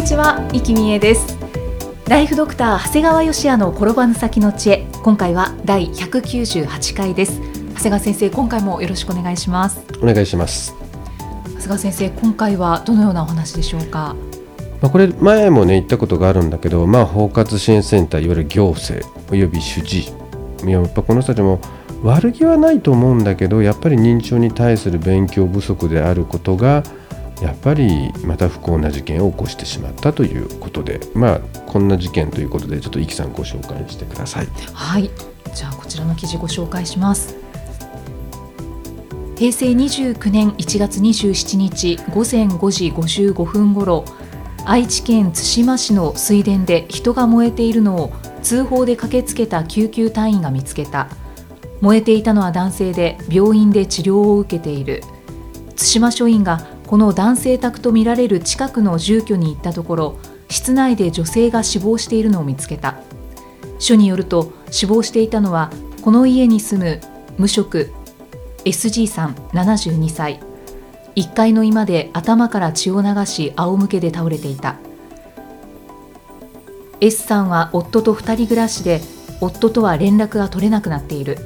にちは、生きみえです。ライフドクター長谷川芳也の転ばぬ先の知恵。今回は第198回です。長谷川先生今回もよろしくお願いします。お願いします。長谷川先生今回はどのようなお話でしょうか？まあ、これ前もね言ったことがあるんだけど、まあ、包括支援センターいわゆる行政および主治。医やっぱこの人たちも悪気はないと思うんだけどやっぱり認知症に対する勉強不足であることがやっぱりまた不幸な事件を起こしてしまったということでまあこんな事件ということでちょっとイキさんご紹介してください。はい。じゃあこちらの記事ご紹介します。平成29年1月27日午前5時55分ごろ愛知県津島市の水田で人が燃えているのを通報で駆けつけた救急隊員が見つけた。燃えていたのは男性で病院で治療を受けている。津島署員がこの男性宅とみられる近くの住居に行ったところ室内で女性が死亡しているのを見つけた。署によると死亡していたのはこの家に住む無職 SG さん72歳。1階の居間で頭から血を流し仰向けで倒れていた。S さんは夫と2人暮らしで夫とは連絡が取れなくなっている。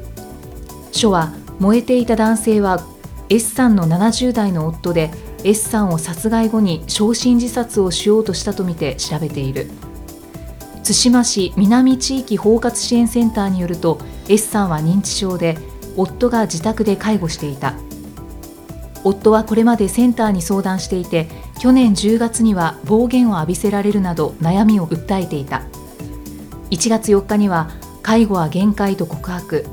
署は燃えていた男性は S さんの70代の夫で S さんを殺害後に焼身自殺をしようとしたとみて調べている。対馬市南地域包括支援センターによると S さんは認知症で夫が自宅で介護していた。夫はこれまでセンターに相談していて去年10月には暴言を浴びせられるなど悩みを訴えていた。1月4日には介護は限界と告白。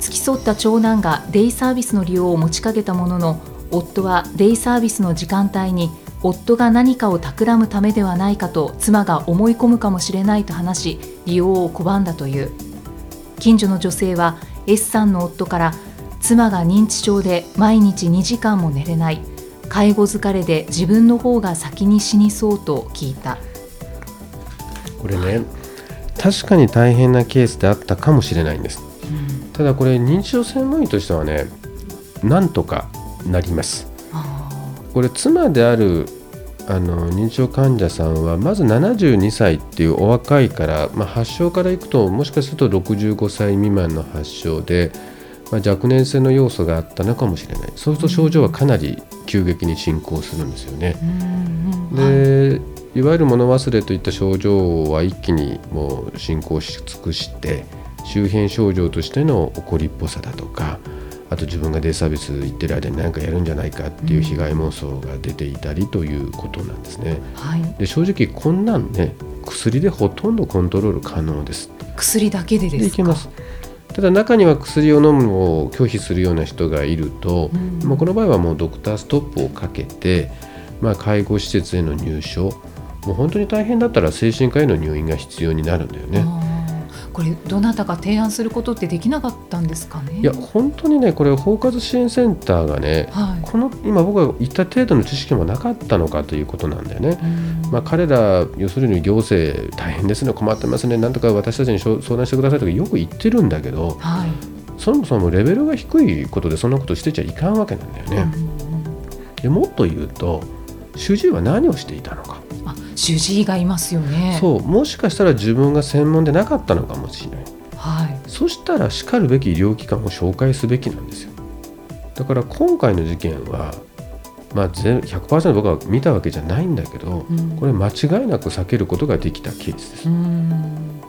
付き添った長男がデイサービスの利用を持ちかけたものの夫はデイサービスの時間帯に夫が何かを企むためではないかと妻が思い込むかもしれないと話し利用を拒んだという。近所の女性は S さんの夫から妻が認知症で毎日2時間も寝れない。介護疲れで自分の方が先に死にそうと聞いた。これね確かに大変なケースであったかもしれないんです、うん、ただこれ認知症専門医としてはねなんとかなります。これ妻であるあの認知症患者さんはまず72歳っていうお若いから、まあ、発症からいくともしかすると65歳未満の発症で、まあ、若年性の要素があったのかもしれない。そうすると症状はかなり急激に進行するんですよね。でいわゆる物忘れといった症状は一気にもう進行し尽くして周辺症状としての怒りっぽさだとかあと自分がデイサービス行ってる間に何かやるんじゃないかっていう被害妄想が出ていたりということなんですね。はい、で正直こんなんね薬でほとんどコントロール可能です。薬だけでですいけます。ただ中には薬を飲むのを拒否するような人がいると、うん、もうこの場合はもうドクターストップをかけて、まあ、介護施設への入所もう本当に大変だったら精神科への入院が必要になるんだよね。これどなたか提案することってできなかったんですかね？いや本当にねこれ包括支援センターがね、はい、この今僕が言った程度の知識もなかったのかということなんだよね。まあ、彼ら要するに行政大変ですね困ってますね。なんとか私たちに相談してくださいとかよく言ってるんだけど、はい、そもそもレベルが低いことでそんなことしてちゃいかんわけなんだよね。でもっと言うと主治医は何をしていたのか。主治医がいますよね。そうもしかしたら自分が専門でなかったのかもしれない、はい、そしたらしかるべき医療機関を紹介すべきなんですよ。だから今回の事件はまあ、100%僕は見たわけじゃないんだけど、うん、これ間違いなく避けることができたケースです。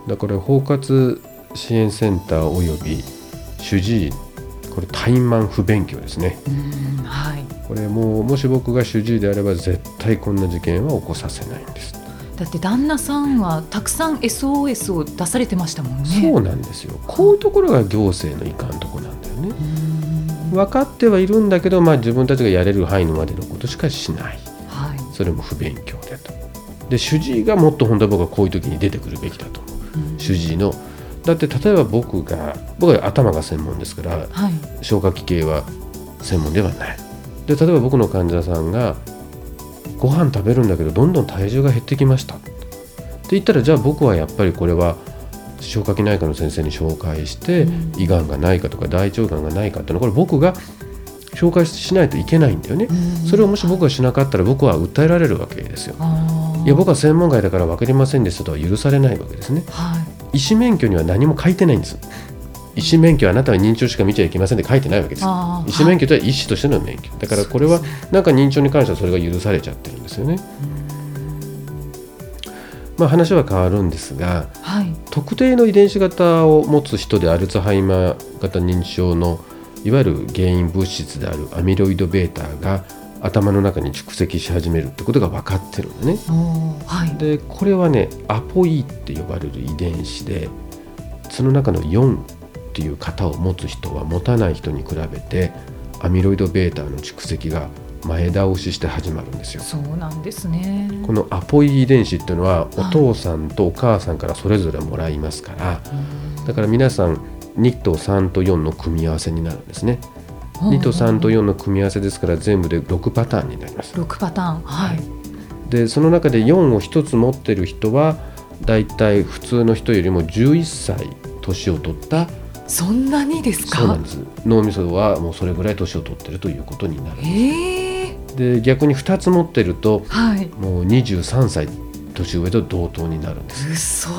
だから包括支援センターおよび主治医これ怠慢不勉強ですね。はい、これもうもし僕が主治医であれば絶対こんな事件は起こさせないんです。だって旦那さんはたくさん SOS を出されてましたもんね。そうなんですよ。こういうところが行政のいかんとこなんだよね。分かってはいるんだけど、まあ、自分たちがやれる範囲までのことしかしない、はい、それも不勉強でとで主治医がもっと本当は僕はこういう時に出てくるべきだと思う、うん、主治医のだって例えば僕が僕は頭が専門ですから、はい、消化器系は専門ではない。で例えば僕の患者さんがご飯食べるんだけどどんどん体重が減ってきました。って言ったらじゃあ僕はやっぱりこれは消化器内科の先生に紹介して、うん、胃がんがないかとか大腸がんがないかっていうのはこれ僕が紹介しないといけないんだよね、うん、それをもし僕がしなかったら僕は訴えられるわけですよ。いや僕は専門外だから分かりませんでしたとは許されないわけですね。はい、医師免許には何も書いてないんです。医師免許はあなたは認知症しか見ちゃいけませんって書いてないわけです。医師免許とは医師としての免許。だからこれはなんか認知症に関してはそれが許されちゃってるんですよね。まあ、話は変わるんですが、はい、特定の遺伝子型を持つ人でアルツハイマー型認知症のいわゆる原因物質であるアミロイド β が頭の中に蓄積し始めるってことが分かってるんだね。はい、でこれはねアポイって呼ばれる遺伝子でその中の4っていう型を持つ人は持たない人に比べてアミロイド β の蓄積が前倒しして始まるんですよ。そうなんですね。このアポイ遺伝子っていうのはお父さんとお母さんからそれぞれもらいますから、だから皆さん2と3と4の組み合わせになるんですね。2と3と4の組み合わせですから全部で6パターンになります。6パターンはい。でその中で4を1つ持ってる人はだいたい普通の人よりも11歳年を取ったそんなにですか？そうなんです脳みそはもうそれぐらい年を取ってるということになるんです。えー、で逆に2つ持ってると、はい、もう23歳年上と同等になるんです。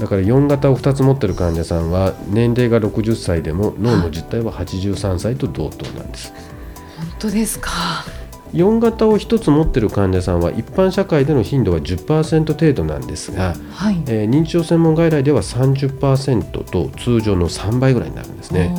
だから4型を2つ持ってる患者さんは年齢が60歳でも脳の実態は83歳と同等なんです。本当ですか？4型を1つ持っている患者さんは一般社会での頻度は10%程度なんですが、はい、えー、認知症専門外来では30%と通常の3倍ぐらいになるんですね。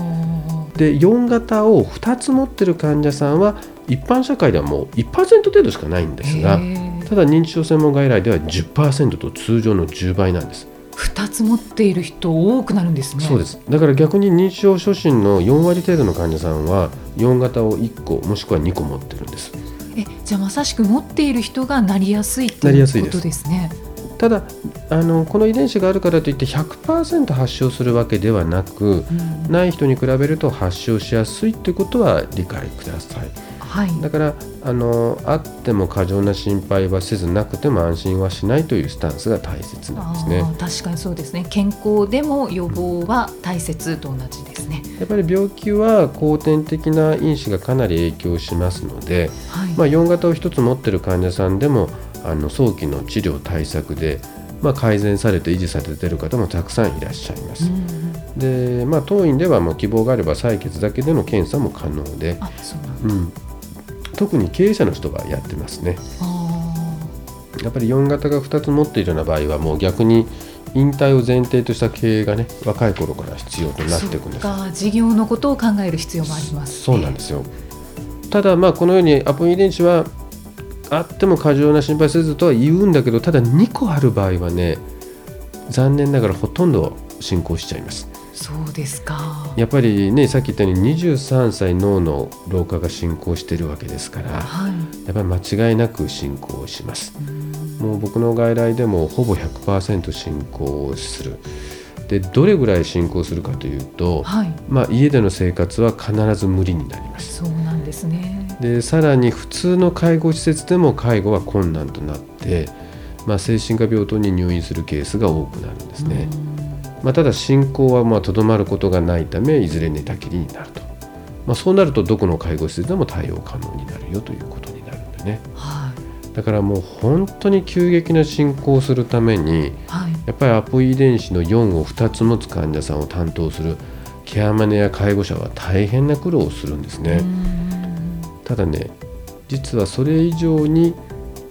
で4型を2つ持っている患者さんは一般社会ではもう1%程度しかないんですがただ認知症専門外来では10%と通常の10倍なんです。2つ持っている人多くなるんですね。そうです。だから逆に認知症初診の4割程度の患者さんは4型を1個もしくは2個持ってるんです。えじゃあまさしく持っている人がなりやすいということですね。ただあのこの遺伝子があるからといって100%発症するわけではなく、うん、ない人に比べると発症しやすいということは理解ください。はい、だからあのあっても過剰な心配はせずなくても安心はしないというスタンスが大切なんですね。確かにそうですね。健康でも予防は大切と同じですね、やっぱり病気は後天的な因子がかなり影響しますので、はい、まあ、4型を1つ持っている患者さんでもあの早期の治療対策で、まあ、改善されて維持されている方もたくさんいらっしゃいます。でまあ、当院ではもう希望があれば採血だけでの検査も可能で、うん、特に経営者の人がやってますね。やっぱり4型が2つ持っているような場合はもう逆に引退を前提とした経営がね若い頃から必要となっていくんです。事業のことを考える必要もあります、ね、そうなんですよ。ただまあこのようにアポイ遺伝子はあっても過剰な心配せずとは言うんだけどただ2個ある場合はね残念ながらほとんど進行しちゃいますそうですかやっぱりねさっき言ったように23歳脳の老化が進行しているわけですから、はい、やっぱり間違いなく進行します。もう僕の外来でもほぼ100%進行する。でどれぐらい進行するかというと、はい、まあ、家での生活は必ず無理になりますそうなんですねでさらに普通の介護施設でも介護は困難となって、まあ、精神科病棟に入院するケースが多くなるんですね。まあ、ただ進行はとどまることがないためいずれ寝たきりになると、まあ、そうなるとどこの介護施設でも対応可能になるよということになるんでね、はい、だからもう本当に急激な進行をするために、はい、やっぱりアポ遺伝子の4を2つ持つ患者さんを担当するケアマネや介護者は大変な苦労をするんですね。ただね実はそれ以上に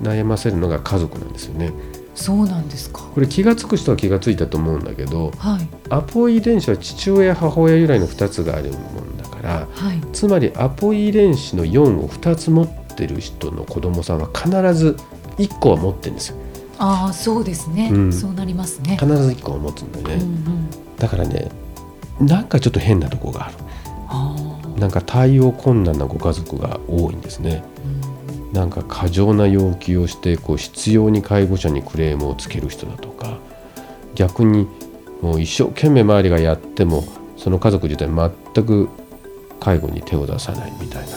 悩ませるのが家族なんですよね。そうなんですか。これ気が付く人は気が付いたと思うんだけど、はい、アポイ遺伝子は父親母親由来の2つがあるもんだから、はい、つまりアポイ遺伝子の4を2つ持ってる人の子供さんは必ず1個は持ってるんですよ。ああそうですね、うん、そうなりますね。必ず1個は持つんだよね、うんうん、だからねなんかちょっと変なとこがある。あなんか対応困難なご家族が多いんですね。なんか過剰な要求をしてこう必要に介護者にクレームをつける人だとか逆にもう一生懸命周りがやってもその家族自体全く介護に手を出さないみたいな。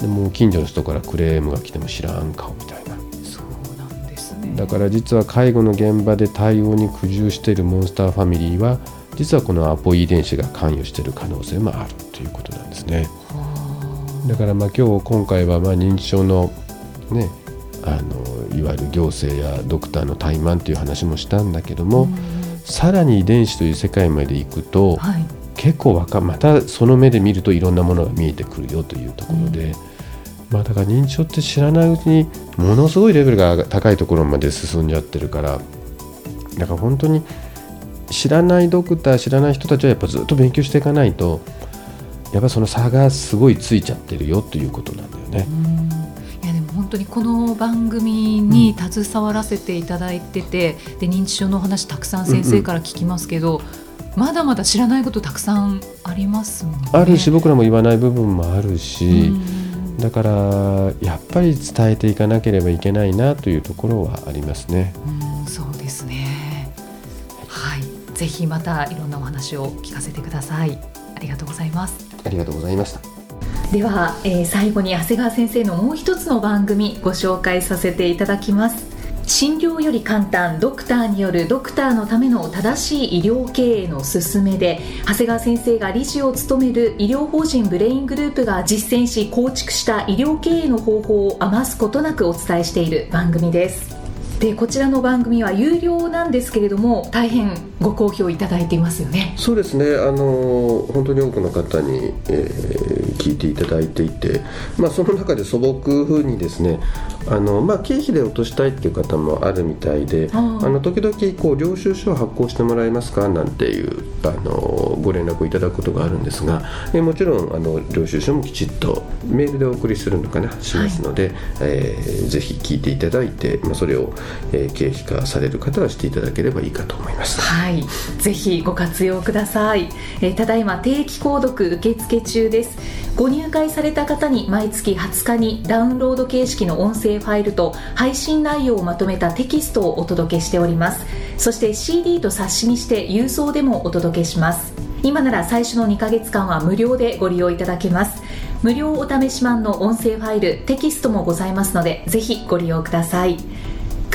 でもう近所の人からクレームが来ても知らん顔みたいな。そうなんですね。だから実は介護の現場で対応に苦渋しているモンスターファミリーは実はこのアポ遺伝子が関与している可能性もあるということなんですね。だからまあ今日今回はまあ認知症のねあのいわゆる行政やドクターの怠慢という話もしたんだけども、さらに遺伝子という世界まで行くと、はい、結構わかまたその目で見るといろんなものが見えてくるよというところで、まあ、だから認知症って知らないうちにものすごいレベルが高いところまで進んじゃってるからだから本当に知らないドクター知らない人たちはやっぱずっと勉強していかないとやっぱその差がすごいついちゃってるよということなんだよね。いやでも本当にこの番組に携わらせていただいてて、で認知症の話たくさん先生から聞きますけど、まだまだ知らないことたくさんありますもんね。あるし僕らも言わない部分もあるし、うんだからやっぱり伝えていかなければいけないなというところはありますね。うんそうですね。はい、ぜひまたいろんなお話を聞かせてください。ありがとうございます。ありがとうございました。では、えー最後に長谷川先生のもう一つの番組ご紹介させていただきます診療より簡単ドクターによるドクターのための正しい医療経営の勧めで長谷川先生が理事を務める医療法人ブレイングループが実践し構築した医療経営の方法を余すことなくお伝えしている番組ですでこちらの番組は有料なんですけれども大変ご好評いただいていますよね。そうですね、あの本当に多くの方に、えー聞いていただいていて、まあ、その中で素朴にですねあの、まあ、経費で落としたいっていう方もあるみたいであの時々こう領収書を発行してもらえますかなんていうあのご連絡をいただくことがあるんですが、えーもちろんあの領収書もきちっとメールでお送りするのかなしますので、えーぜひ聞いていただいて、まあ、それを、えー経費化される方はしていただければいいかと思います。はい、ぜひご活用ください。えーただいま定期購読受付中です。ご入会された方に毎月20日にダウンロード形式の音声ファイルと配信内容をまとめたテキストをお届けしております。そして CD と冊子にして郵送でもお届けします。今なら最初の2ヶ月間は無料でご利用いただけます。無料お試し版の音声ファイル、テキストもございますので、ぜひご利用ください。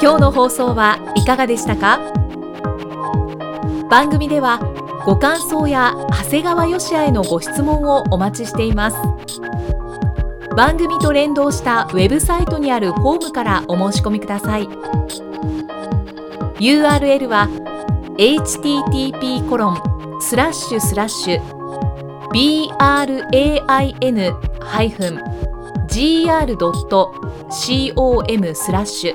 今日の放送はいかがでしたか？番組ではご感想や長谷川よしあへのご質問をお待ちしています。番組と連動したウェブサイトにあるホームからお申し込みください。URL は http コロンスラッシュスラッシュ brain-gr.com スラッシュ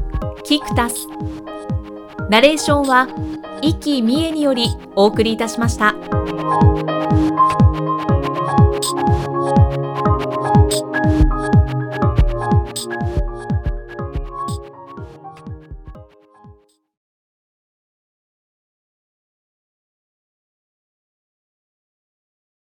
キクタスナレーションは生きみえによりお送りいたしました。